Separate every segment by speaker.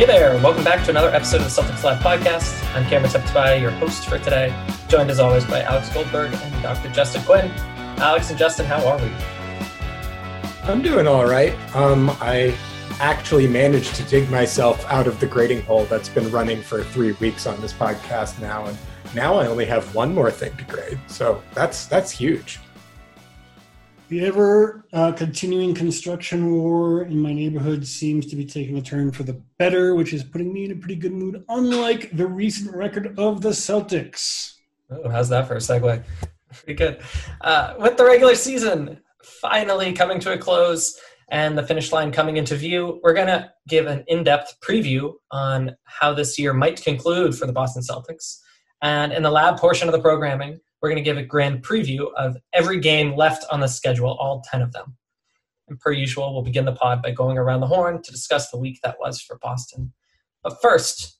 Speaker 1: Hey there, welcome back to another episode of the Celtics Lab podcast. I'm Cameron Tabatabaie, your host for today, joined as always by Alex Goldberg and Dr. Justin Quinn. Alex and Justin, how are we?
Speaker 2: I'm doing all right. Um, I actually managed to dig myself out of the grading hole that's been running for three weeks on this podcast now, and now I only have one more thing to grade. So that's that's huge.
Speaker 3: The ever uh, continuing construction war in my neighborhood seems to be taking a turn for the better, which is putting me in a pretty good mood, unlike the recent record of the Celtics.
Speaker 1: Oh, how's that for a segue? Pretty good. Uh, with the regular season finally coming to a close and the finish line coming into view, we're going to give an in depth preview on how this year might conclude for the Boston Celtics. And in the lab portion of the programming, we're going to give a grand preview of every game left on the schedule, all 10 of them. And per usual, we'll begin the pod by going around the horn to discuss the week that was for Boston. But first,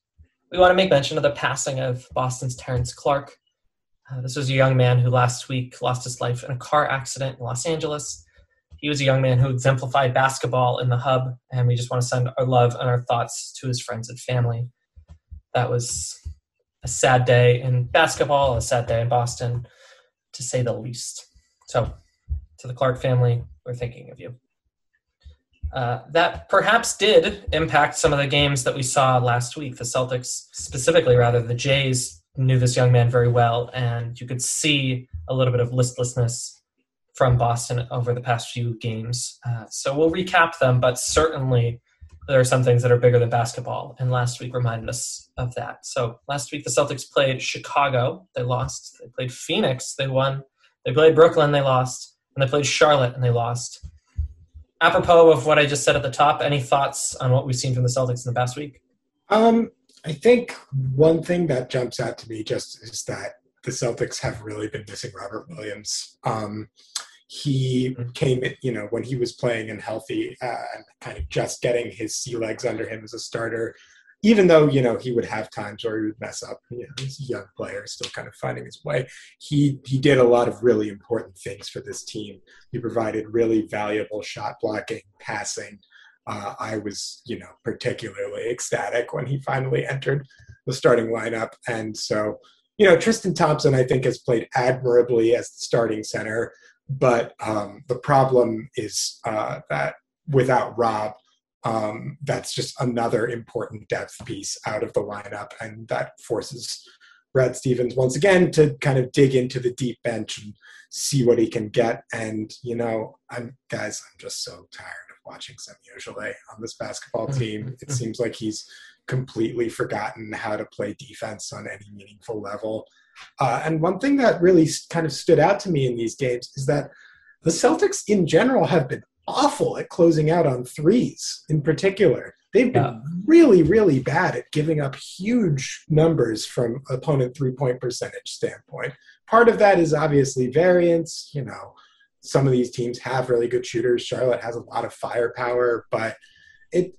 Speaker 1: we want to make mention of the passing of Boston's Terrence Clarke. Uh, this was a young man who last week lost his life in a car accident in Los Angeles. He was a young man who exemplified basketball in the hub, and we just want to send our love and our thoughts to his friends and family. That was a sad day in basketball, a sad day in Boston, to say the least. So, to the Clarke family, we're thinking of you. Uh, that perhaps did impact some of the games that we saw last week. The Celtics, specifically, rather, the Jays knew this young man very well, and you could see a little bit of listlessness from Boston over the past few games. Uh, so we'll recap them, but certainly there are some things that are bigger than basketball, and last week reminded us of that. So last week the Celtics played Chicago, they lost. They played Phoenix, they won. They played Brooklyn, they lost, and they played Charlotte, and they lost. Apropos of what I just said at the top, any thoughts on what we've seen from the Celtics in the past week?
Speaker 2: Um, I think one thing that jumps out to me just is that the Celtics have really been missing Robert Williams. Um, he came, you know, when he was playing and healthy, uh, and kind of just getting his sea legs under him as a starter. Even though you know he would have times where he would mess up, you know, he's a young player, still kind of finding his way. He he did a lot of really important things for this team. He provided really valuable shot blocking, passing. Uh, I was, you know, particularly ecstatic when he finally entered the starting lineup, and so you know, Tristan Thompson, I think, has played admirably as the starting center. But um, the problem is uh, that without Rob, um, that's just another important depth piece out of the lineup, and that forces Brad Stevens once again to kind of dig into the deep bench and see what he can get. And you know, I'm guys, I'm just so tired of watching Ojeleye on this basketball team. It seems like he's completely forgotten how to play defense on any meaningful level. Uh, and one thing that really kind of stood out to me in these games is that the Celtics in general have been awful at closing out on threes in particular. They've been
Speaker 1: Yeah.
Speaker 2: really, really bad at giving up huge numbers from opponent three point percentage standpoint. Part of that is obviously variance. You know, some of these teams have really good shooters. Charlotte has a lot of firepower, but it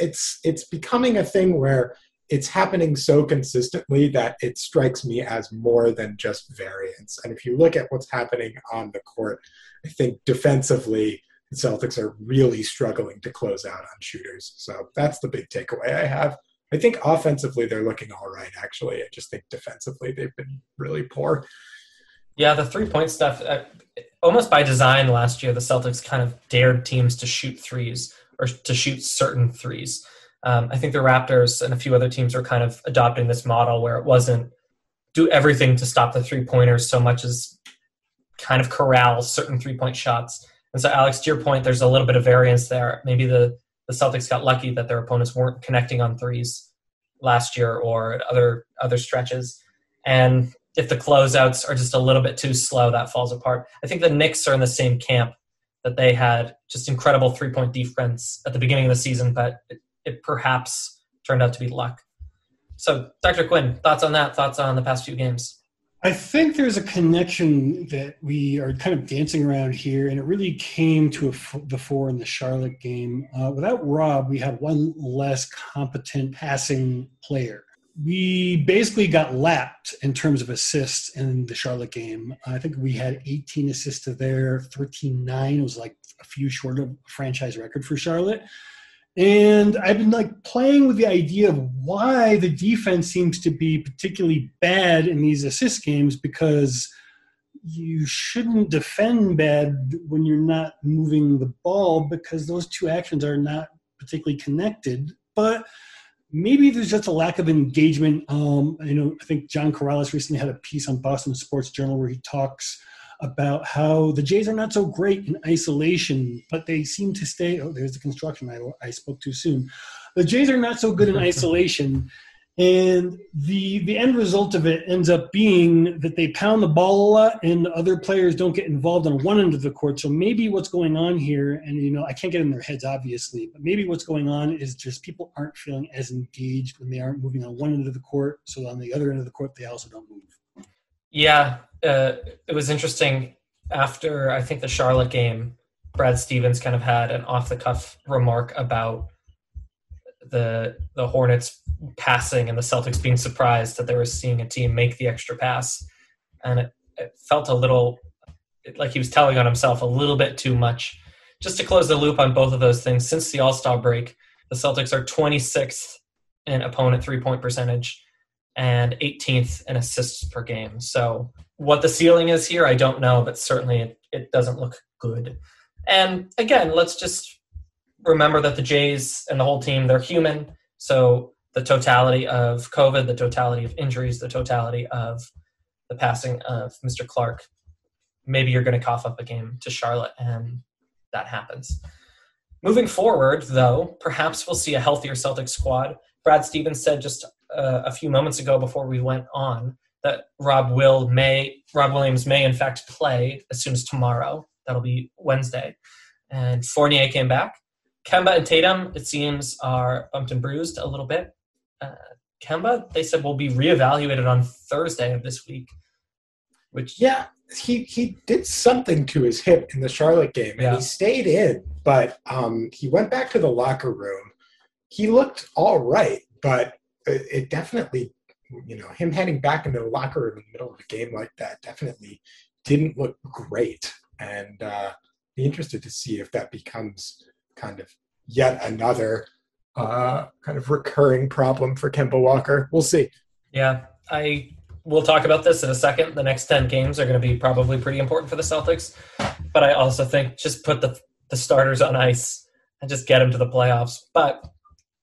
Speaker 2: it's it's becoming a thing where it's happening so consistently that it strikes me as more than just variance. And if you look at what's happening on the court, I think defensively, the Celtics are really struggling to close out on shooters. So that's the big takeaway I have. I think offensively, they're looking all right, actually. I just think defensively, they've been really poor.
Speaker 1: Yeah, the three point stuff, uh, almost by design last year, the Celtics kind of dared teams to shoot threes or to shoot certain threes. Um, I think the Raptors and a few other teams are kind of adopting this model where it wasn't do everything to stop the three pointers so much as kind of corral certain three point shots. And so, Alex, to your point, there's a little bit of variance there. Maybe the, the Celtics got lucky that their opponents weren't connecting on threes last year or other other stretches. And if the closeouts are just a little bit too slow, that falls apart. I think the Knicks are in the same camp that they had just incredible three point defense at the beginning of the season, but it, it perhaps turned out to be luck. So, Dr. Quinn, thoughts on that? Thoughts on the past few games?
Speaker 3: I think there's a connection that we are kind of dancing around here, and it really came to a, the fore in the Charlotte game. Uh, without Rob, we had one less competent passing player. We basically got lapped in terms of assists in the Charlotte game. I think we had 18 assists to their 13 9. It was like a few short of a franchise record for Charlotte. And I've been like playing with the idea of why the defense seems to be particularly bad in these assist games because you shouldn't defend bad when you're not moving the ball because those two actions are not particularly connected. But maybe there's just a lack of engagement. Um, you know, I think John Karalis recently had a piece on Boston Sports Journal where he talks about how the Jays are not so great in isolation, but they seem to stay. Oh, there's the construction. I, I spoke too soon. The Jays are not so good in isolation, and the the end result of it ends up being that they pound the ball a lot, and other players don't get involved on one end of the court. So maybe what's going on here, and you know, I can't get in their heads obviously, but maybe what's going on is just people aren't feeling as engaged when they aren't moving on one end of the court. So on the other end of the court, they also don't move.
Speaker 1: Yeah, uh, it was interesting after I think the Charlotte game. Brad Stevens kind of had an off the cuff remark about the the Hornets passing and the Celtics being surprised that they were seeing a team make the extra pass, and it, it felt a little like he was telling on himself a little bit too much. Just to close the loop on both of those things, since the All Star break, the Celtics are 26th in opponent three point percentage and 18th in assists per game. So what the ceiling is here, I don't know, but certainly it, it doesn't look good. And again, let's just remember that the Jays and the whole team, they're human. So the totality of COVID, the totality of injuries, the totality of the passing of Mr. Clarke, maybe you're going to cough up a game to Charlotte, and that happens. Moving forward, though, perhaps we'll see a healthier Celtics squad. Brad Stevens said just uh, a few moments ago before we went on that Rob will may Rob Williams may in fact play as soon as tomorrow. That'll be Wednesday. And Fournier came back. Kemba and Tatum, it seems, are bumped and bruised a little bit. Uh, Kemba, they said, will be reevaluated on Thursday of this week. Which
Speaker 2: yeah, he he did something to his hip in the Charlotte game, and yeah. he stayed in, but um, he went back to the locker room. He looked all right, but it, it definitely you know, him heading back into the locker room in the middle of a game like that definitely didn't look great. And uh, be interested to see if that becomes kind of yet another uh, kind of recurring problem for Kemba Walker. We'll see.
Speaker 1: Yeah, I we'll talk about this in a second. The next ten games are going to be probably pretty important for the Celtics, but I also think just put the the starters on ice and just get them to the playoffs. But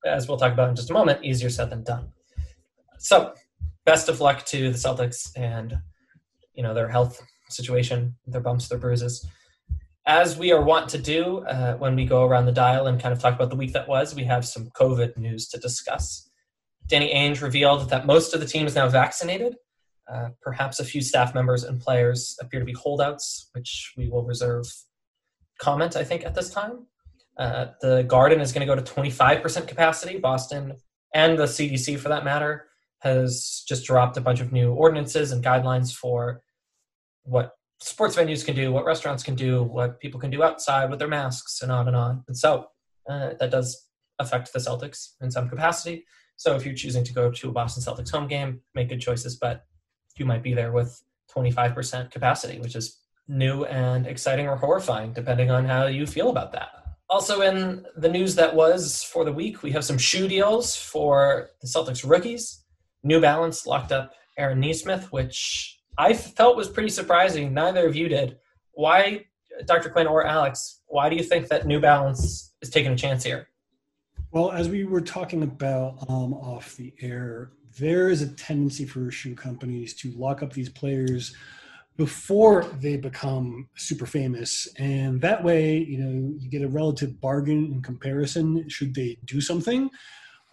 Speaker 1: as we'll talk about in just a moment, easier said than done. So, best of luck to the Celtics and you know their health situation, their bumps, their bruises. As we are wont to do uh, when we go around the dial and kind of talk about the week that was, we have some COVID news to discuss. Danny Ainge revealed that most of the team is now vaccinated. Uh, perhaps a few staff members and players appear to be holdouts, which we will reserve comment, I think, at this time. Uh, the Garden is going to go to 25% capacity. Boston and the CDC, for that matter, has just dropped a bunch of new ordinances and guidelines for what sports venues can do, what restaurants can do, what people can do outside with their masks, and on and on. And so uh, that does affect the Celtics in some capacity. So if you're choosing to go to a Boston Celtics home game, make good choices, but you might be there with 25% capacity, which is new and exciting or horrifying, depending on how you feel about that. Also, in the news that was for the week, we have some shoe deals for the Celtics rookies. New Balance locked up Aaron Nesmith, which I felt was pretty surprising. Neither of you did. Why, Dr. Quinn or Alex, why do you think that New Balance is taking a chance here?
Speaker 3: Well, as we were talking about um, off the air, there is a tendency for shoe companies to lock up these players before they become super famous and that way you know you get a relative bargain in comparison should they do something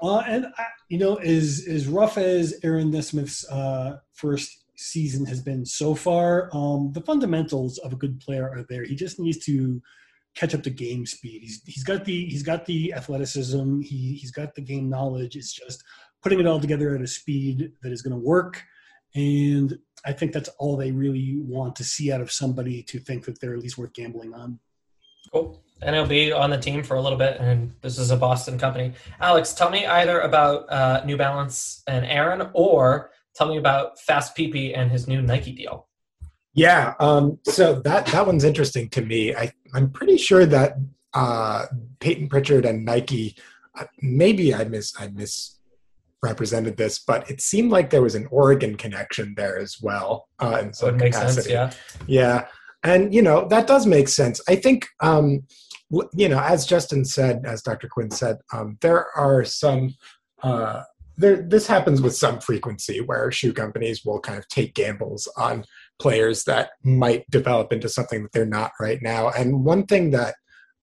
Speaker 3: Uh, and I, you know, as as rough as Aaron Nesmith's uh, first season has been so far, um, the fundamentals of a good player are there. He just needs to catch up to game speed. He's he's got the he's got the athleticism. He he's got the game knowledge. It's just putting it all together at a speed that is going to work. And I think that's all they really want to see out of somebody to think that they're at least worth gambling on.
Speaker 1: Cool. And he'll be on the team for a little bit, and this is a Boston company. Alex, tell me either about uh, New Balance and Aaron, or tell me about Fast PP and his new Nike deal.
Speaker 2: Yeah, um, so that that one's interesting to me. I I'm pretty sure that uh, Payton Pritchard and Nike, uh, maybe I miss I misrepresented this, but it seemed like there was an Oregon connection there as well uh, in some
Speaker 1: sense, yeah.
Speaker 2: Yeah, and you know that does make sense. I think um, you know, as Justin said, as Dr. Quinn said, um, there are some. Uh, there, this happens with some frequency where shoe companies will kind of take gambles on players that might develop into something that they're not right now. And one thing that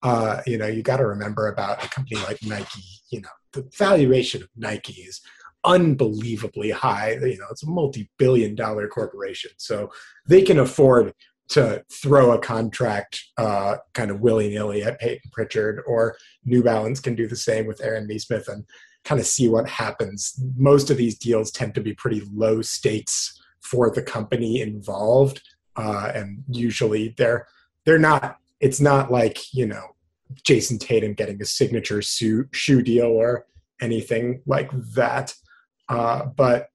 Speaker 2: uh, you know you got to remember about a company like Nike, you know, the valuation of Nike is unbelievably high. You know, it's a multi-billion-dollar corporation, so they can afford to throw a contract uh, kind of willy-nilly at Payton Pritchard, or New Balance can do the same with Aaron Nesmith and kind of see what happens. Most of these deals tend to be pretty low stakes for the company involved, uh, and usually they're they're not. It's not like you know Jayson Tatum getting a signature shoe shoe deal or anything like that. Uh, but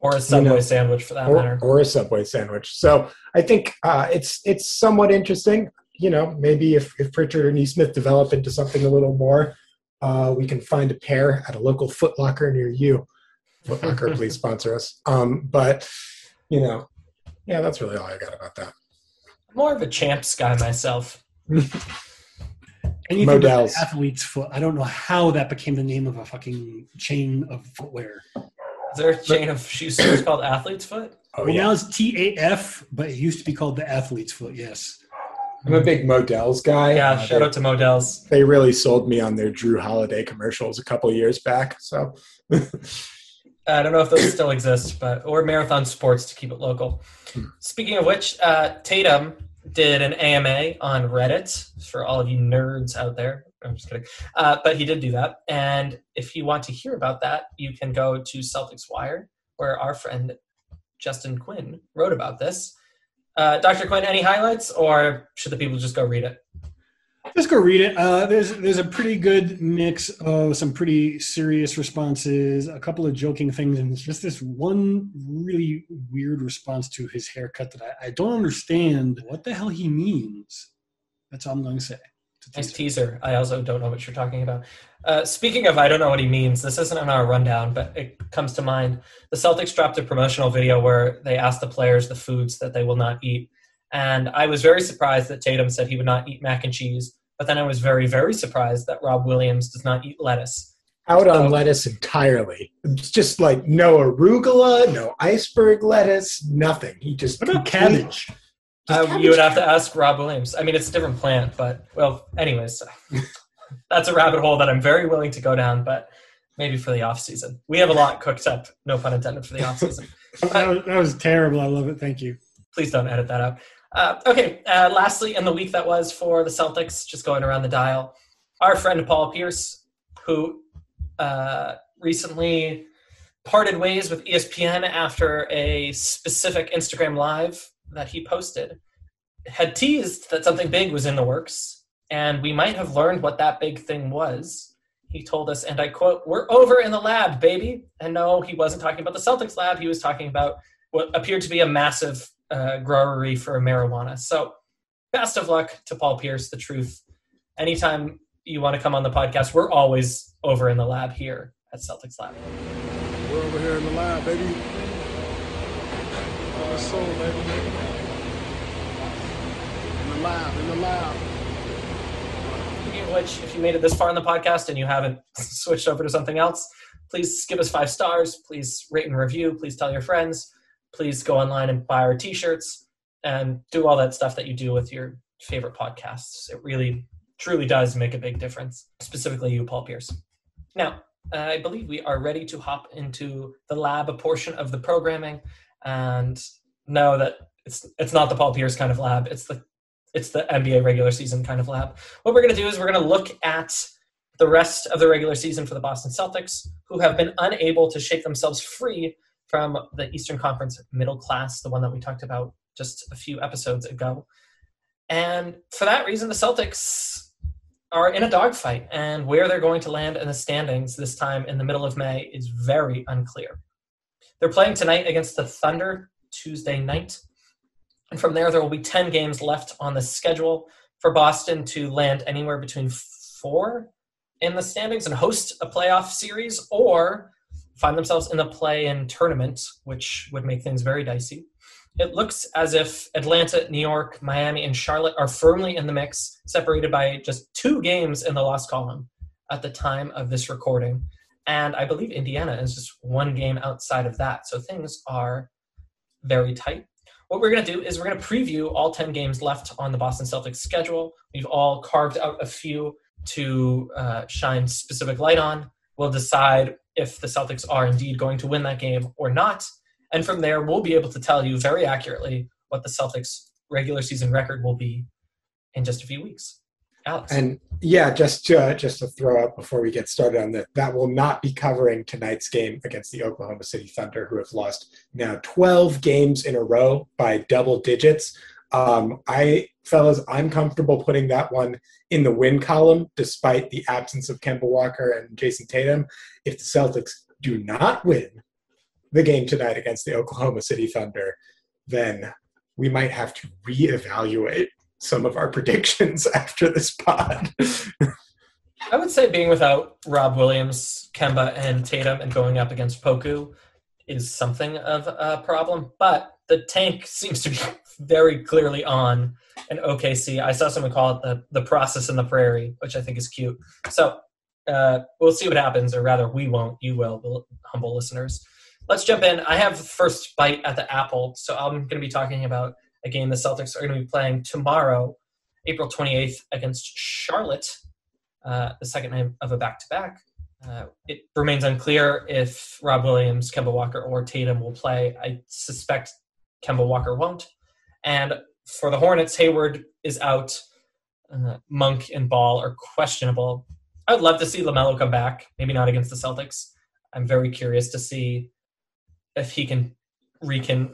Speaker 1: Or a Subway
Speaker 2: know,
Speaker 1: sandwich for that
Speaker 2: or,
Speaker 1: matter.
Speaker 2: or a subway sandwich. So I think uh, it's it's somewhat interesting. You know, maybe if if Pritchard or Nesmith develop into something a little more, uh, we can find a pair at a local Foot Locker near you. Foot Locker, please sponsor us. Um, but you know, yeah, that's really all I got about that.
Speaker 1: More of a champs guy myself.
Speaker 3: Anything with
Speaker 2: Modell's.
Speaker 3: athlete's foot. I don't know how that became the name of a fucking chain of footwear.
Speaker 1: Is there a chain of shoe stores called Athlete's Foot?
Speaker 2: Oh
Speaker 3: well,
Speaker 2: yeah,
Speaker 3: now it's TAF, but it used to be called the athlete's foot. Yes.
Speaker 2: I'm a big Modell's guy.
Speaker 1: Yeah,
Speaker 2: Uh,
Speaker 1: shout
Speaker 2: they,
Speaker 1: out to Modell's.
Speaker 2: they really sold me on their Jrue Holiday commercials a couple years back. So
Speaker 1: I don't know if those still exist, but or Marathon Sports to keep it local. Speaking of which, uh, Tatum did an AMA on Reddit for all of you nerds out there. I'm just kidding, uh, but he did do that. And if you want to hear about that, you can go to Celtics Wire, where our friend Justin Quinn wrote about this. Uh, Dr. Quinn, any highlights, or should the people just go read it?
Speaker 3: Just go read it. Uh, there's there's a pretty good mix of some pretty serious responses, a couple of joking things, and it's just this one really weird response to his haircut that I, I don't understand what the hell he means. That's all I'm going to say.
Speaker 1: Nice
Speaker 3: teaser.
Speaker 1: I also don't know what you're talking about. Uh, speaking of, I don't know what he means. This isn't on our rundown, but it comes to mind. The Celtics dropped a promotional video where they asked the players the foods that they will not eat, and I was very surprised that Tatum said he would not eat mac and cheese. But then I was very, very surprised that Rob Williams does not eat lettuce.
Speaker 2: out on
Speaker 1: So-
Speaker 2: lettuce entirely. It's just like no arugula, no iceberg lettuce, nothing. He just
Speaker 3: What about cabbage?
Speaker 2: just
Speaker 1: Uh,
Speaker 2: cabbage.
Speaker 1: you would have to ask Rob Williams. I mean, it's a different plant, but well, anyways, that's a rabbit hole that I'm very willing to go down. But maybe for the off season, we have a lot cooked up. No pun intended for the off season.
Speaker 3: That was, that was terrible. I love it. Thank you.
Speaker 1: Please don't edit that out. Uh, okay, uh, lastly, in the week that was for the Celtics, just going around the dial, our friend Paul Pierce, who uh, recently parted ways with ESPN after a specific Instagram live that he posted, had teased that something big was in the works, and we might have learned what that big thing was. He told us, and I quote, We're over in the lab, baby. And no, he wasn't talking about the Celtics lab. He was talking about what appeared to be a massive uh, growery for marijuana. So, best of luck to Paul Pierce, the truth. Anytime you want to come on the podcast, we're always over in the lab here at Celtics Lab.
Speaker 4: We're over here in the lab, baby. The soul, baby. In the lab, in the lab.
Speaker 1: Which, if you made it this far in the podcast and you haven't switched over to something else, please give us five stars. Please rate and review. Please tell your friends. Please go online and buy our t-shirts and do all that stuff that you do with your favorite podcasts. It really, truly does make a big difference. Specifically, you, Paul Pierce. Now, uh, I believe we are ready to hop into the lab—a portion of the programming and know that it's it's not the Paul Pierce kind of lab. It's the it's the NBA regular season kind of lab. What we're going to do is we're going to look at the rest of the regular season for the Boston Celtics, who have been unable to shake themselves free from the Eastern Conference middle class, the one that we talked about just a few episodes ago. And for that reason, the Celtics are in a dogfight, and where they're going to land in the standings this time in the middle of May is very unclear. They're playing tonight against the Thunder Tuesday night. And from there, there will be 10 games left on the schedule for Boston to land anywhere between four in the standings and host a playoff series or find themselves in the play in tournament, which would make things very dicey. It looks as if Atlanta, New York, Miami, and Charlotte are firmly in the mix, separated by just two games in the loss column at the time of this recording. And I believe Indiana is just one game outside of that. So things are very tight. What we're going to do is we're going to preview all 10 games left on the Boston Celtics schedule. We've all carved out a few to uh, shine specific light on. We'll decide if the Celtics are indeed going to win that game or not. And from there, we'll be able to tell you very accurately what the Celtics' regular season record will be in just a few weeks. Alex.
Speaker 2: And yeah, just to, uh, just to throw out before we get started on that, that will not be covering tonight's game against the Oklahoma City Thunder, who have lost now 12 games in a row by double digits. Um, I, fellas, I'm comfortable putting that one in the win column, despite the absence of Kemba Walker and Jayson Tatum. If the Celtics do not win the game tonight against the Oklahoma City Thunder, then we might have to reevaluate some of our predictions after this pod.
Speaker 1: I would say being without Rob Williams, Kemba, and Tatum and going up against Poku is something of a problem, but the tank seems to be very clearly on an OKC. I saw someone call it the, the process in the prairie, which I think is cute. So uh, we'll see what happens, or rather, we won't. You will, humble listeners. Let's jump in. I have the first bite at the apple, so I'm going to be talking about a game the Celtics are going to be playing tomorrow, April 28th, against Charlotte, uh, the second night of a back to back. It remains unclear if Rob Williams, Kemba Walker, or Tatum will play. I suspect Kemba Walker won't. And for the Hornets, Hayward is out. Uh, Monk and Ball are questionable. I would love to see LaMelo come back, maybe not against the Celtics. I'm very curious to see if he can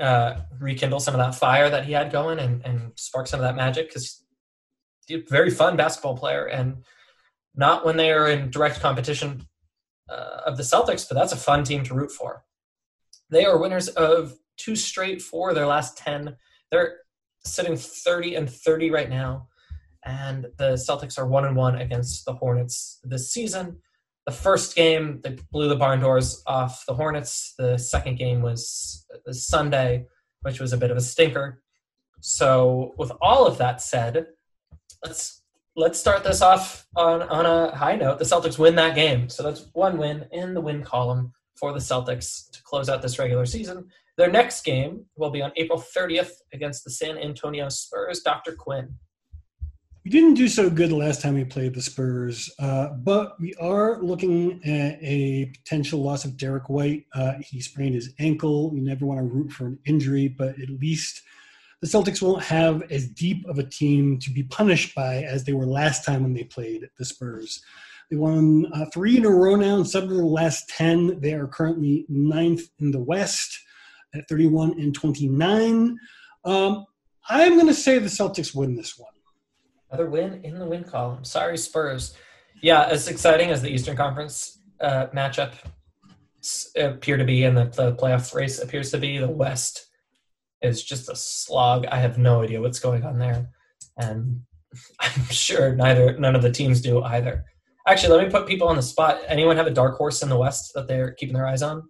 Speaker 1: uh, rekindle some of that fire that he had going and, and spark some of that magic because he's a very fun basketball player and not when they are in direct competition uh, of the Celtics, but that's a fun team to root for. They are winners of two straight for their last 10. They're sitting 30 and 30 right now. And the Celtics are one and one against the Hornets this season. The first game, they blew the barn doors off the Hornets. The second game was Sunday, which was a bit of a stinker. So, with all of that said, let's let's start this off on, on a high note. The Celtics win that game. So that's one win in the win column for the Celtics to close out this regular season. Their next game will be on April 30th against the San Antonio Spurs. Dr. Quinn.
Speaker 3: We didn't do so good last time we played the Spurs, uh, but we are looking at a potential loss of Derrick White. Uh, he sprained his ankle. You never want to root for an injury, but at least the Celtics won't have as deep of a team to be punished by as they were last time when they played the Spurs. They won uh, three in a row now and seven of the last 10. They are currently ninth in the West at 31 and 29. Um, I'm going to say the Celtics win this one.
Speaker 1: Another win in the win column. Sorry, Spurs. Yeah, as exciting as the Eastern Conference uh, matchup appear to be and the, the playoff race appears to be, the West is just a slog. I have no idea what's going on there, and I'm sure neither none of the teams do either. Actually, let me put people on the spot. Anyone have a dark horse in the West that they're keeping their eyes on?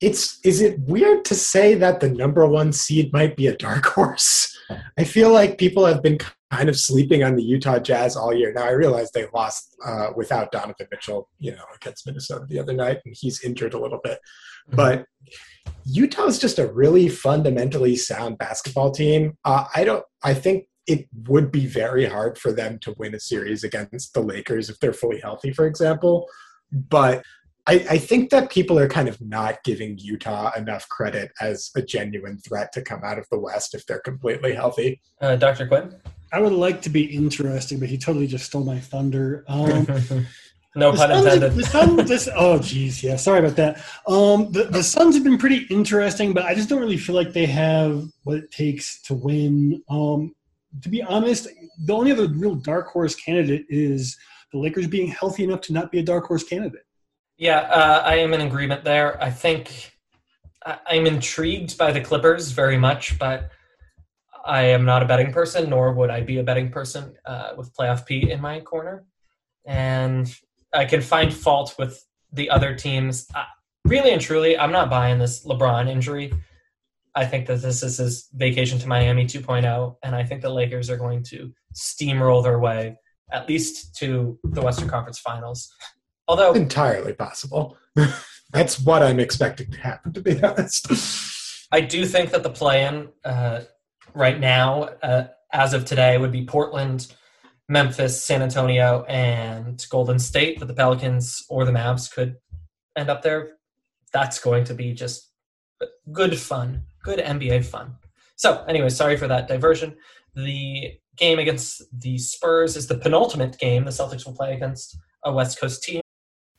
Speaker 2: It's is it weird to say that the number one seed might be a dark horse? I feel like people have been kind of sleeping on the Utah Jazz all year. Now I realize they lost uh, without Donovan Mitchell, you know, against Minnesota the other night, and he's injured a little bit. Mm-hmm. But Utah is just a really fundamentally sound basketball team. Uh, I don't. I think it would be very hard for them to win a series against the Lakers if they're fully healthy, for example. But I, I think that people are kind of not giving Utah enough credit as a genuine threat to come out of the West if they're completely healthy.
Speaker 1: Uh, Dr. Quinn?
Speaker 3: I would like to be interesting, but he totally just stole my thunder. Um,
Speaker 1: no
Speaker 3: the
Speaker 1: pun
Speaker 3: Suns-
Speaker 1: intended.
Speaker 3: The Suns, this, oh, geez, yeah. Sorry about that. Um, the the Suns have been pretty interesting, but I just don't really feel like they have what it takes to win. Um, to be honest, the only other real dark horse candidate is the Lakers being healthy enough to not be a dark horse candidate.
Speaker 1: Yeah, uh, I am in agreement there. I think I- I'm intrigued by the Clippers very much, but I am not a betting person, nor would I be a betting person uh, with playoff P in my corner. And I can find fault with the other teams. Really and truly, I'm not buying this LeBron injury. I think that this is his vacation to Miami 2.0, and I think the Lakers are going to steamroll their way at least to the Western Conference Finals. Although
Speaker 2: Entirely possible. That's what I'm expecting to happen, to be honest.
Speaker 1: I do think that the play-in uh, right now, uh, as of today, would be Portland, Memphis, San Antonio, and Golden State. But the Pelicans or the Mavs could end up there. That's going to be just good fun, good NBA fun. So, anyway, sorry for that diversion. The game against the Spurs is the penultimate game the Celtics will play against a West Coast team.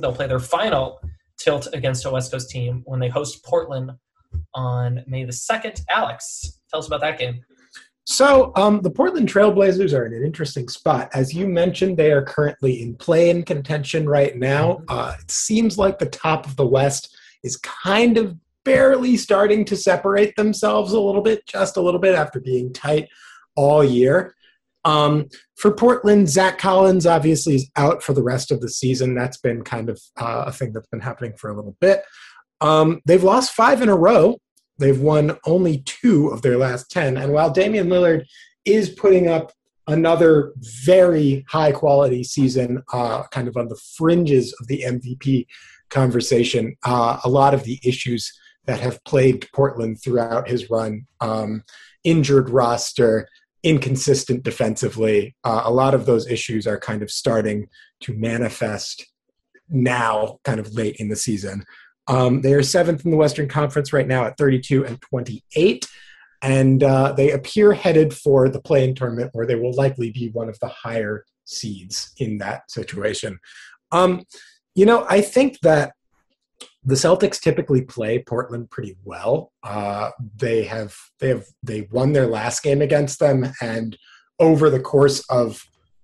Speaker 1: They'll play their final tilt against a West Coast team when they host Portland on May the 2nd. Alex, tell us about that game.
Speaker 2: So, um, the Portland Trailblazers are in an interesting spot. As you mentioned, they are currently in play in contention right now. Uh, it seems like the top of the West is kind of barely starting to separate themselves a little bit, just a little bit after being tight all year. Um, for Portland, Zach Collins obviously is out for the rest of the season. That's been kind of uh, a thing that's been happening for a little bit. Um, they've lost five in a row. They've won only two of their last 10. And while Damian Lillard is putting up another very high quality season, uh, kind of on the fringes of the MVP conversation, uh, a lot of the issues that have plagued Portland throughout his run um, injured roster, inconsistent defensively. Uh, a lot of those issues are kind of starting to manifest now, kind of late in the season. Um, they are seventh in the Western Conference right now at 32 and 28. And uh, they appear headed for the play in tournament where they will likely be one of the higher seeds in that situation. Um, you know, I think that the Celtics typically play Portland pretty well. Uh, they have they have they won their last game against them, and over the course of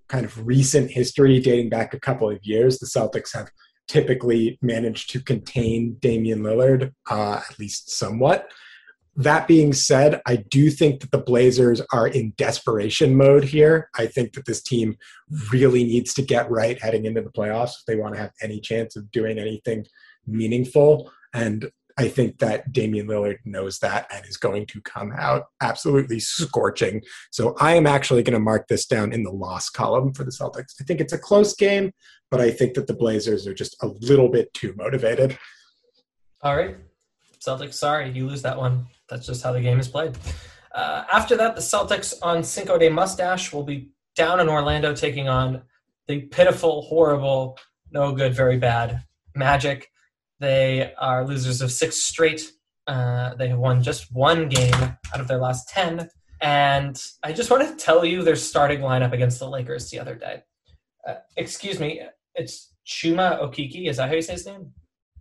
Speaker 2: kind of recent history, dating back a couple of years, the Celtics have typically managed to contain Damian Lillard, uh, at least somewhat. That being said, I do think that the Blazers are in desperation mode here. I think that this team really needs to get right heading into the playoffs if they want to have any chance of doing anything meaningful. And I think that Damian Lillard knows that and is going to come out absolutely scorching. So I am actually going to mark this down in the loss column for the Celtics. I think it's a close game, but I think that the Blazers are just a little bit too motivated.
Speaker 1: All right. Celtics, sorry, you lose that one. That's just how the game is played. Uh, after that, the Celtics on Cinco de Mustache will be down in Orlando taking on the pitiful, horrible, no good, very bad Magic. They are losers of six straight. Uh, they have won just one game out of their last 10. And I just want to tell you their starting lineup against the Lakers the other day. Uh, excuse me, it's Chuma Okeke. Is that how you say his name?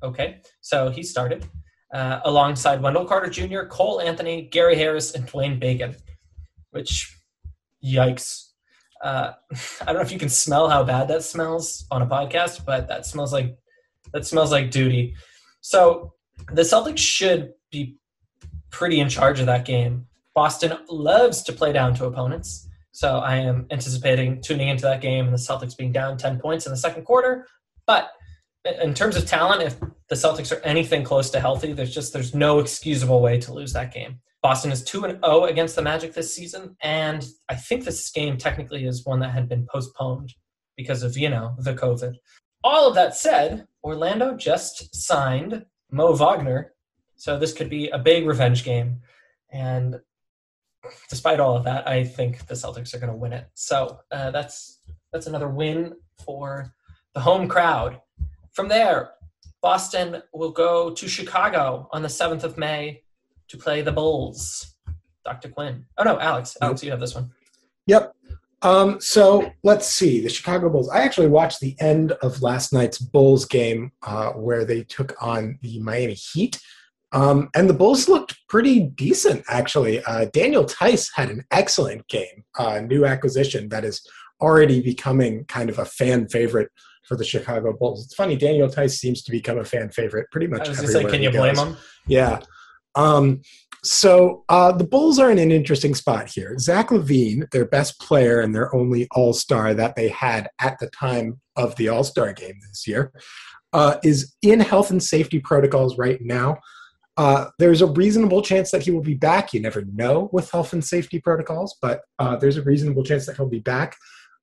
Speaker 1: Okay, so he started uh, alongside Wendell Carter Jr., Cole Anthony, Gary Harris, and Dwayne Bacon. Which, yikes! Uh, I don't know if you can smell how bad that smells on a podcast, but that smells like that smells like duty. So the Celtics should be pretty in charge of that game. Boston loves to play down to opponents. So I am anticipating tuning into that game and the Celtics being down 10 points in the second quarter. But in terms of talent, if the Celtics are anything close to healthy, there's just there's no excusable way to lose that game. Boston is 2 and 0 against the Magic this season and I think this game technically is one that had been postponed because of, you know, the COVID. All of that said, Orlando just signed Mo Wagner, so this could be a big revenge game and despite all of that, I think the Celtics are going to win it. So, uh, that's that's another win for the home crowd. From there, Boston will go to Chicago on the 7th of May to play the Bulls. Dr. Quinn. Oh no, Alex. Alex, you have this one.
Speaker 2: Yep. Um, so let's see the Chicago Bulls. I actually watched the end of last night's Bulls game uh, where they took on the Miami Heat. Um, and the Bulls looked pretty decent, actually. Uh, Daniel Theis had an excellent game, uh, new acquisition that is already becoming kind of a fan favorite for the Chicago Bulls. It's funny, Daniel Theis seems to become a fan favorite pretty much
Speaker 1: I was to say, can you blame him?
Speaker 2: Yeah. Um, so uh, the Bulls are in an interesting spot here. Zach LaVine, their best player and their only All Star that they had at the time of the All Star game this year, uh, is in health and safety protocols right now. Uh, there's a reasonable chance that he will be back. You never know with health and safety protocols, but uh, there's a reasonable chance that he'll be back.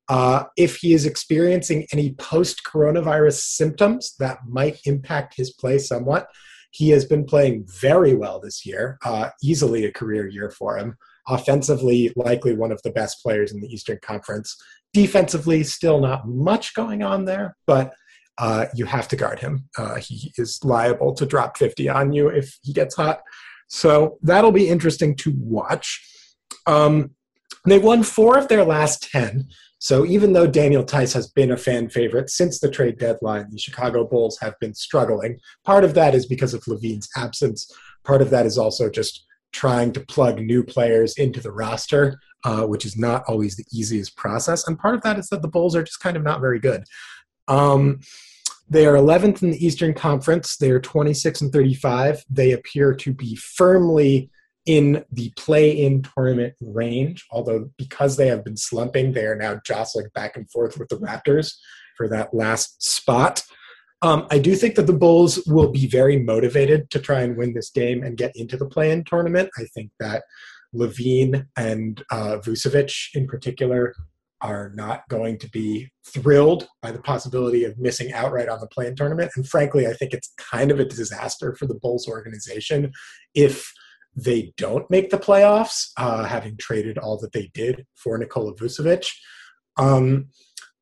Speaker 2: Uh, if he is experiencing any post coronavirus symptoms that might impact his play somewhat, he has been playing very well this year, uh, easily a career year for him. Offensively, likely one of the best players in the Eastern Conference. Defensively, still not much going on there, but uh, you have to guard him. Uh, he is liable to drop 50 on you if he gets hot. So that'll be interesting to watch. Um, they won four of their last 10. So even though Daniel Theis has been a fan favorite since the trade deadline, the Chicago Bulls have been struggling. Part of that is because of LaVine's absence. Part of that is also just trying to plug new players into the roster, uh, which is not always the easiest process. And part of that is that the Bulls are just kind of not very good. Um, they are 11th in the Eastern Conference. They are 26 and 35. They appear to be firmly in the play-in tournament range. Although because they have been slumping, they are now jostling back and forth with the Raptors for that last spot. Um, I do think that the Bulls will be very motivated to try and win this game and get into the play-in tournament. I think that LaVine and uh, Vucevic, in particular, are not going to be thrilled by the possibility of missing outright on the play-in tournament. And frankly, I think it's kind of a disaster for the Bulls organization if they don't make the playoffs, uh, having traded all that they did for Nikola Vucevic. Um,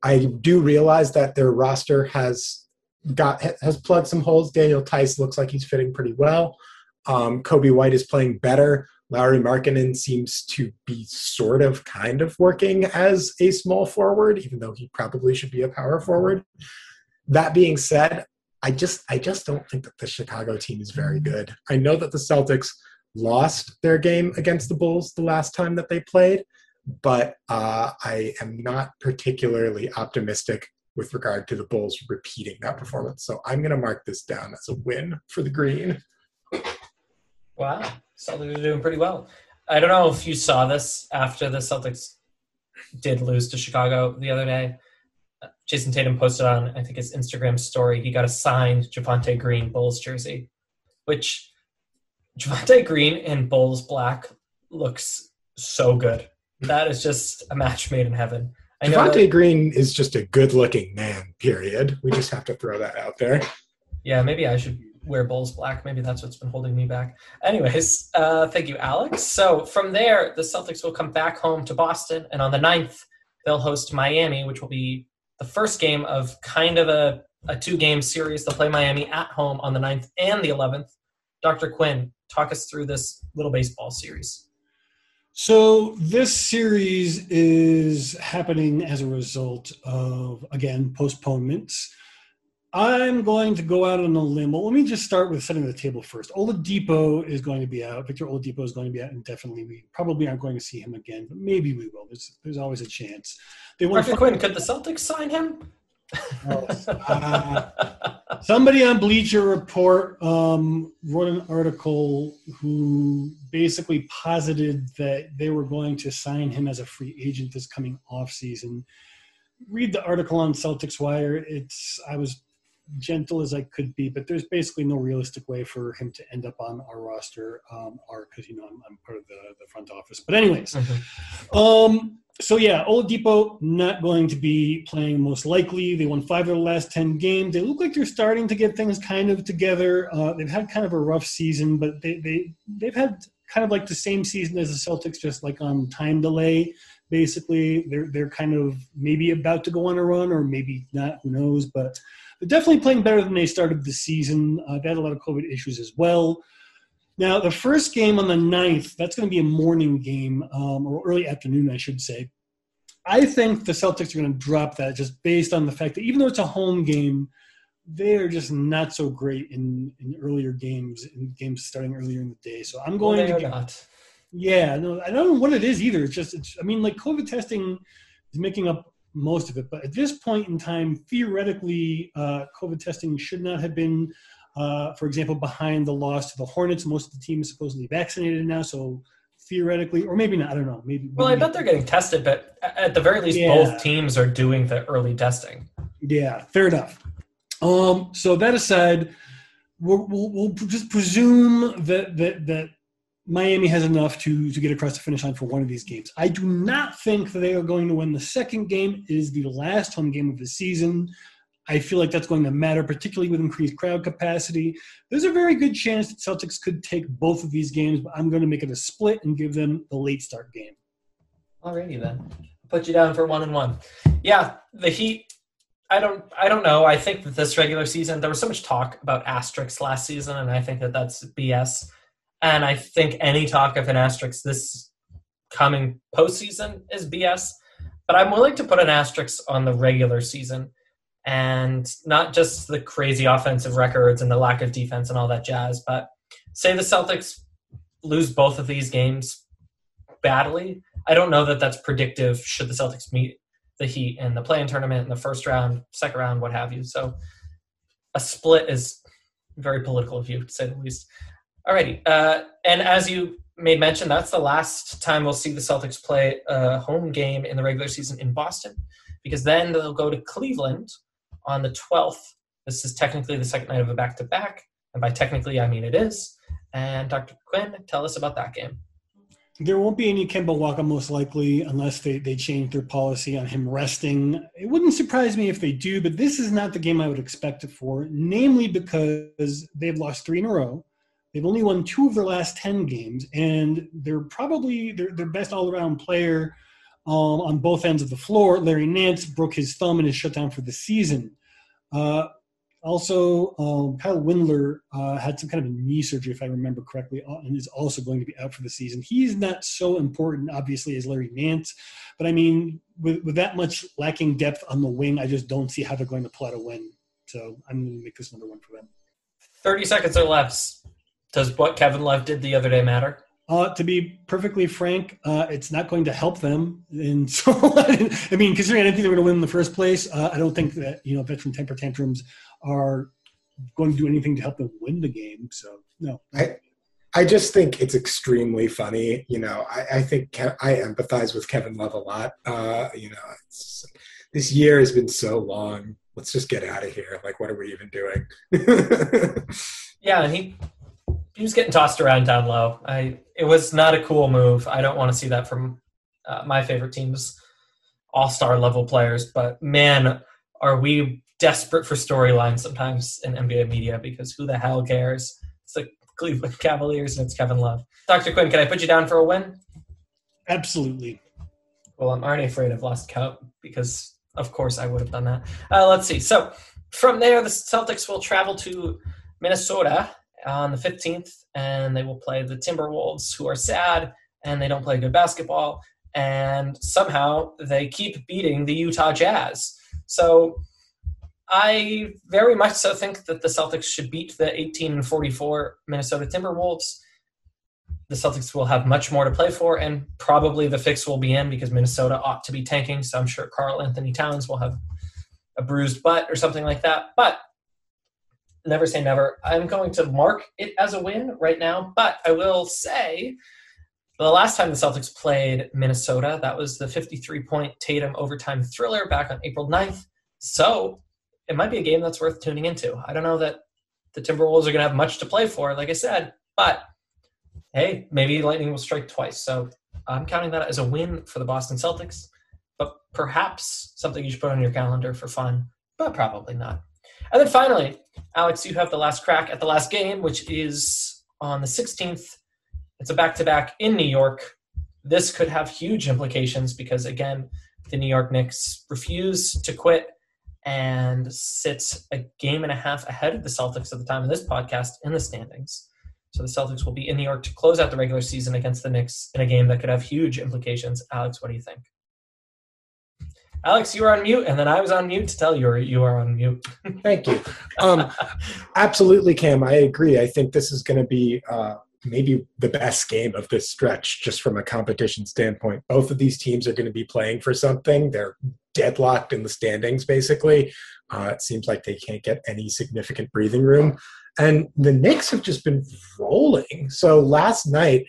Speaker 2: I do realize that their roster has got has plugged some holes. Daniel Theis looks like he's fitting pretty well. Um, Coby White is playing better. Lauri Markkanen seems to be sort of kind of working as a small forward, even though he probably should be a power forward. That being said, I just I just don't think that the Chicago team is very good. I know that the Celtics lost their game against the Bulls the last time that they played, but uh, I am not particularly optimistic with regard to the Bulls repeating that performance. So I'm going to mark this down as a win for the Green.
Speaker 1: Wow, Celtics are doing pretty well. I don't know if you saw this after the Celtics did lose to Chicago the other day. Jayson Tatum posted on, I think, his Instagram story. He got a signed Javonte Green Bulls jersey, which Javonte Green in Bulls black looks so good. That is just a match made in heaven. I know.
Speaker 2: Javonte
Speaker 1: that-
Speaker 2: Green is just a good-looking man. Period. We just have to throw that out there.
Speaker 1: yeah, maybe I should wear Bulls black. Maybe that's what's been holding me back. Anyways, uh, thank you, Alex. So from there, the Celtics will come back home to Boston, and on the 9th, they'll host Miami, which will be the first game of kind of a, a two game series. They'll play Miami at home on the 9th and the 11th. Dr. Quinn, talk us through this little baseball series.
Speaker 3: So this series is happening as a result of again postponements. I'm going to go out on a limb. Well, let me just start with setting the table first. Oladipo is going to be out. Victor Oladipo is going to be out indefinitely. We probably aren't going to see him again, but maybe we will. There's there's always a chance. They want
Speaker 1: Dr. Quinn, could the Celtics sign him?
Speaker 3: Uh, somebody on Bleacher Report um, wrote an article who basically posited that they were going to sign him as a free agent this coming off season. Read the article on Celtics Wire. It's I was gentle as I could be, but there's basically no realistic way for him to end up on our roster, um, or because you know I'm, I'm, part of the, the front office. But anyways, mm-hmm. um, so yeah, Oladipo not going to be playing most likely. They won five of the last ten games. They look like they're starting to get things kind of together. Uh, they've had kind of a rough season, but they they they've had kind of like the same season as the Celtics, just like on time delay. Basically, they're they're kind of maybe about to go on a run, or maybe not. Who knows? But they're definitely playing better than they started the season. Uh, they had a lot of COVID issues as well. Now, the first game on the 9th, that's going to be a morning game, um, or early afternoon, I should say. I think the Celtics are going to drop that just based on the fact that even though it's a home game, they are just not so great in, in earlier games, in games starting earlier in the day. So I'm going
Speaker 1: well,
Speaker 3: to
Speaker 1: get, not.
Speaker 3: Yeah, no, I don't know what it is either. It's just, it's, I mean, like COVID testing is making up most of it, but at this point in time, theoretically, uh, COVID testing should not have been uh, for example, behind the loss to the Hornets. Most of the team is supposedly vaccinated now, so theoretically, or maybe not. I don't know. Maybe.
Speaker 1: Well,
Speaker 3: maybe
Speaker 1: I bet they're getting tested, but at the very least, yeah. both teams are doing the early testing.
Speaker 3: Yeah, fair enough. Um, so that aside, we'll, we'll, we'll just presume that that that Miami has enough to to get across the finish line for one of these games. I do not think that they are going to win the second game. It is the last home game of the season. I feel like that's going to matter, particularly with increased crowd capacity. There's a very good chance that Celtics could take both of these games, but I'm going to make it a split and give them the late start game.
Speaker 1: Alrighty then, put you down for one and one. Yeah, the Heat. I don't. I don't know. I think that this regular season there was so much talk about asterisks last season, and I think that that's BS. And I think any talk of an asterisk this coming postseason is BS. But I'm willing to put an asterisk on the regular season and not just the crazy offensive records and the lack of defense and all that jazz, but say the Celtics lose both of these games badly. I don't know that that's predictive should the Celtics meet the Heat in the play-in tournament in the first round, second round, what have you. So a split is very political you, to say the least. Alrighty, uh, and as you made mention, that's the last time we'll see the Celtics play a home game in the regular season in Boston, because then they'll go to Cleveland on the 12th. This is technically the second night of a back to back. And by technically, I mean it is. And Dr. Quinn, tell us about that game.
Speaker 3: There won't be any Kemba Walker, most likely, unless they, they change their policy on him resting. It wouldn't surprise me if they do, but this is not the game I would expect it for, namely because they've lost three in a row. They've only won two of their last 10 games, and they're probably their, their best all around player um, on both ends of the floor. Larry Nance broke his thumb and is shut down for the season. Uh, also, um, Kyle Windler uh, had some kind of a knee surgery, if I remember correctly, uh, and is also going to be out for the season. He's not so important, obviously, as Larry Nance, but I mean, with, with that much lacking depth on the wing, I just don't see how they're going to pull out a win. So I'm going to make this number one for them.
Speaker 1: 30 seconds or less. Does what Kevin Love did the other day matter?
Speaker 3: Uh, to be perfectly frank, uh, it's not going to help them. And so, I mean, considering I didn't think they were going to win in the first place, uh, I don't think that, you know, veteran temper tantrums are going to do anything to help them win the game. So, no.
Speaker 2: I, I just think it's extremely funny. You know, I, I think Ke- I empathize with Kevin Love a lot. Uh, you know, this year has been so long. Let's just get out of here. Like, what are we even doing?
Speaker 1: yeah, and he he was getting tossed around down low. I it was not a cool move. I don't want to see that from uh, my favorite teams, all star level players. But man, are we desperate for storylines sometimes in NBA media because who the hell cares? It's the Cleveland Cavaliers and it's Kevin Love. Dr. Quinn, can I put you down for a win?
Speaker 3: Absolutely.
Speaker 1: Well, I'm already afraid I've lost count because, of course, I would have done that. Uh, let's see. So from there, the Celtics will travel to Minnesota on the 15th, and they will play the Timberwolves, who are sad and they don't play good basketball. And somehow they keep beating the Utah Jazz. So I very much so think that the Celtics should beat the 18 and 44 Minnesota Timberwolves. The Celtics will have much more to play for, and probably the fix will be in because Minnesota ought to be tanking. So I'm sure Karl-Anthony Towns will have a bruised butt or something like that. But never say never. I'm going to mark it as a win right now, but I will say the last time the Celtics played Minnesota, that was the 53 point Tatum overtime thriller back on April 9th. So it might be a game that's worth tuning into. I don't know that the Timberwolves are going to have much to play for, like I said, but hey, maybe Lightning will strike twice. So I'm counting that as a win for the Boston Celtics, but perhaps something you should put on your calendar for fun, but probably not. And then finally, Alex, you have the last crack at the last game, which is on the 16th. It's a back to back in New York. This could have huge implications because, again, the New York Knicks refuse to quit and sits a game and a half ahead of the Celtics at the time of this podcast in the standings. So the Celtics will be in New York to close out the regular season against the Knicks in a game that could have huge implications. Alex, what do you think? Alex, you were on mute, and then I was on mute to tell you you are on mute.
Speaker 2: Thank you. Um, absolutely, Cam. I agree. I think this is going to be uh, maybe the best game of this stretch, just from a competition standpoint. Both of these teams are going to be playing for something. They're deadlocked in the standings, basically. Uh, it seems like they can't get any significant breathing room. And the Knicks have just been rolling. So last night,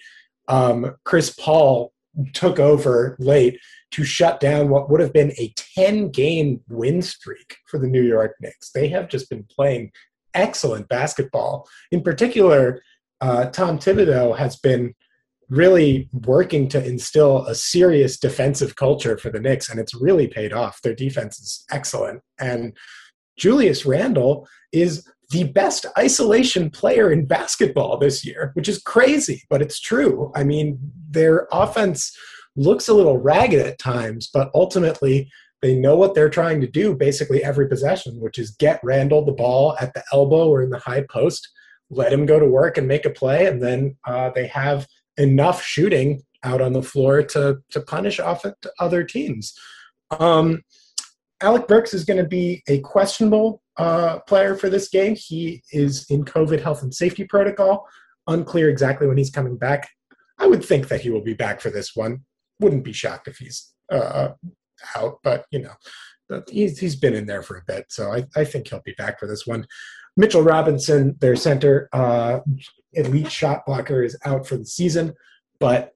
Speaker 2: um, Chris Paul took over late to shut down what would have been a 10 game win streak for the New York Knicks. They have just been playing excellent basketball. In particular, uh, Tom Thibodeau has been really working to instill a serious defensive culture for the Knicks, and it's really paid off. Their defense is excellent. And Julius Randle is the best isolation player in basketball this year, which is crazy, but it's true. I mean, their offense looks a little ragged at times, but ultimately they know what they're trying to do basically every possession, which is get Randle the ball at the elbow or in the high post, let him go to work and make a play, and then uh, they have enough shooting out on the floor to to punish off other teams. Um, Alec Burks is going to be a questionable uh, player for this game. He is in COVID health and safety protocol. Unclear exactly when he's coming back. I would think that he will be back for this one. Wouldn't be shocked if he's uh, out, but you know, he's he's been in there for a bit, so I, I think he'll be back for this one. Mitchell Robinson, their center, uh, elite shot blocker, is out for the season. But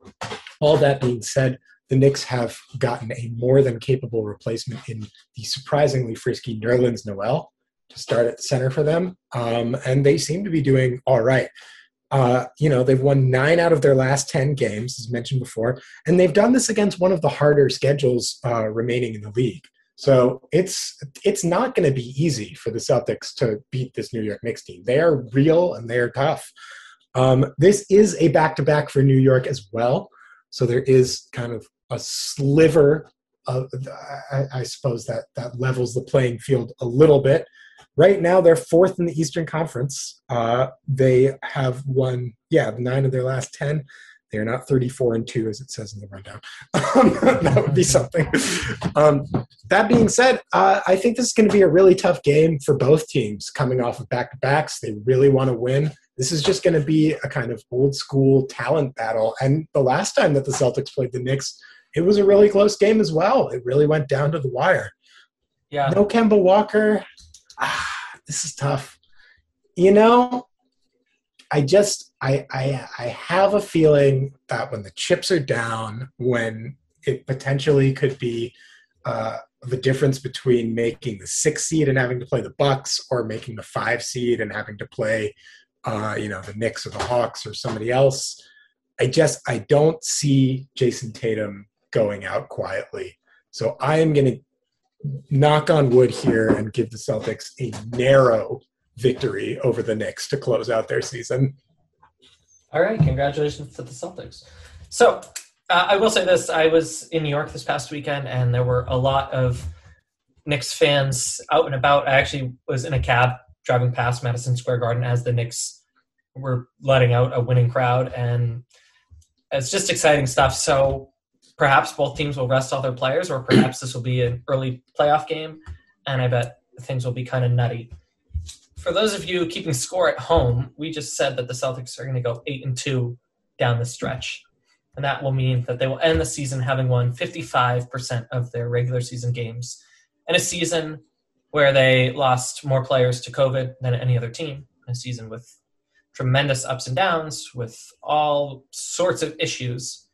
Speaker 2: all that being said, the Knicks have gotten a more than capable replacement in the surprisingly frisky Nerlens Noel to start at center for them. Um, and they seem to be doing all right. Uh, you know, they've won nine out of their last 10 games, as mentioned before, and they've done this against one of the harder schedules uh, remaining in the league. So it's it's not going to be easy for the Celtics to beat this New York Knicks team. They are real and they are tough. Um, this is a back to back for New York as well. So there is kind of a sliver of, I, I, suppose that that levels the playing field a little bit. Right now, they're fourth in the Eastern Conference. Uh, they have won, yeah, nine of their last ten. They're not 34 and 2, as it says in the rundown. Um, that would be something. Um, that being said, uh, I think this is going to be a really tough game for both teams coming off of back to backs. They really want to win. This is just going to be a kind of old school talent battle. And the last time that the Celtics played the Knicks, it was a really close game as well. It really went down to the wire.
Speaker 1: Yeah.
Speaker 2: No Kemba Walker. Ah, this is tough. You know, I just I, I I have a feeling that when the chips are down, when it potentially could be uh, the difference between making the six seed and having to play the Bucks, or making the five seed and having to play, uh, you know, the Knicks or the Hawks or somebody else. I just I don't see Jayson Tatum going out quietly. So I am going to knock on wood here and give the Celtics a narrow victory over the Knicks to close out their season.
Speaker 1: All right, congratulations to the Celtics. So uh, I will say this: I was in New York this past weekend, and there were a lot of Knicks fans out and about. I actually was in a cab driving past Madison Square Garden as the Knicks were letting out a winning crowd, and it's just exciting stuff. So perhaps both teams will rest all their players, or perhaps this will be an early playoff game, and I bet things will be kind of nutty for those of you keeping score at home, we just said that the Celtics are going to go eight and two down the stretch, and that will mean that they will end the season having won 55% of their regular season games in a season where they lost more players to COVID than any other team. A season with tremendous ups and downs, with all sorts of issues.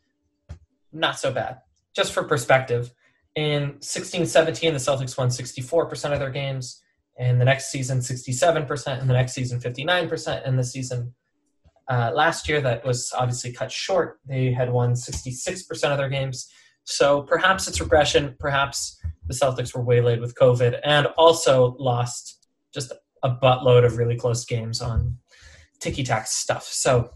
Speaker 1: Not so bad. Just for perspective, in 16 17, the Celtics won 64% of their games. In the next season, 67%. In the next season, 59%. And the season uh, last year, that was obviously cut short. They had won 66% of their games. So perhaps it's regression. Perhaps the Celtics were waylaid with COVID and also lost just a buttload of really close games on ticky tack stuff. So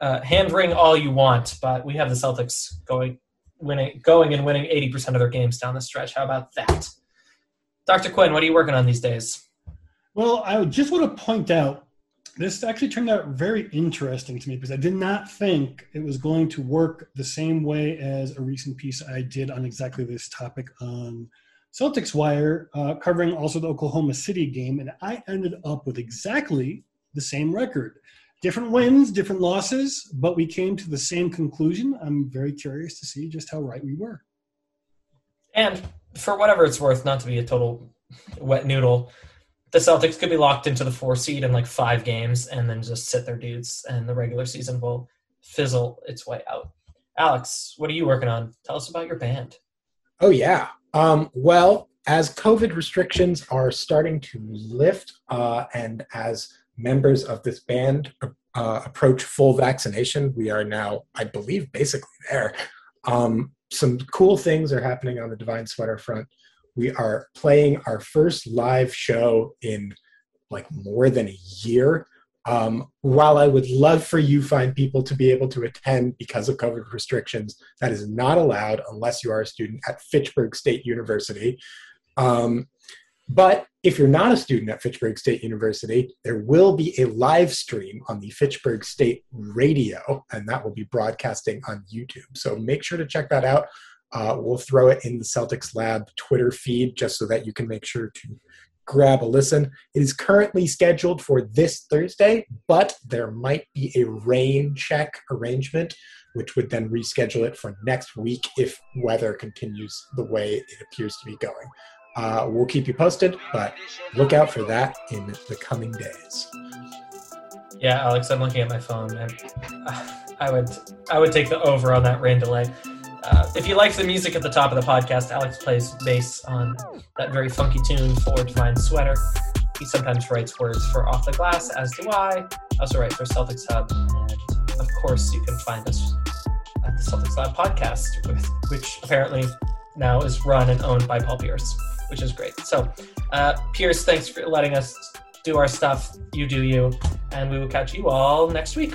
Speaker 1: uh, hand wring all you want, but we have the Celtics going winning going and winning 80% of their games down the stretch. How about that? Dr. Quinn, what are you working on these days?
Speaker 3: Well, I just want to point out this actually turned out very interesting to me because I did not think it was going to work the same way as a recent piece I did on exactly this topic on Celtics Wire, uh, covering also the Oklahoma City game. And I ended up with exactly the same record. Different wins, different losses, but we came to the same conclusion. I'm very curious to see just how right we were.
Speaker 1: And for whatever it's worth, not to be a total wet noodle, the Celtics could be locked into the four seed in like five games and then just sit their dudes, and the regular season will fizzle its way out. Alex, what are you working on? Tell us about your band.
Speaker 2: Oh, yeah. Um, well, as COVID restrictions are starting to lift uh, and as members of this band uh, approach full vaccination, we are now, I believe, basically there. Um, some cool things are happening on the Divine Sweater front we are playing our first live show in like more than a year. Um, while I would love for you find people to be able to attend because of COVID restrictions, that is not allowed unless you are a student at Fitchburg State University. Um, but if you're not a student at Fitchburg State University, there will be a live stream on the Fitchburg State Radio, and that will be broadcasting on YouTube. So make sure to check that out. Uh, we'll throw it in the Celtics Lab Twitter feed just so that you can make sure to grab a listen. It is currently scheduled for this Thursday, but there might be a rain check arrangement, which would then reschedule it for next week if weather continues the way it appears to be going. Uh, we'll keep you posted, but look out for that in the coming days.
Speaker 1: Yeah, Alex, I'm looking at my phone, and uh, I would I would take the over on that rain delay. Uh, if you like the music at the top of the podcast, Alex plays bass on that very funky tune for Divine Sweater. He sometimes writes words for Off the Glass, as do I. I also write for Celtics Hub. And of course, you can find us at the Celtics Lab podcast, which apparently now is run and owned by Paul Pierce, which is great. So, uh, Pierce, thanks for letting us do our stuff. You do you. And we will catch you all next week.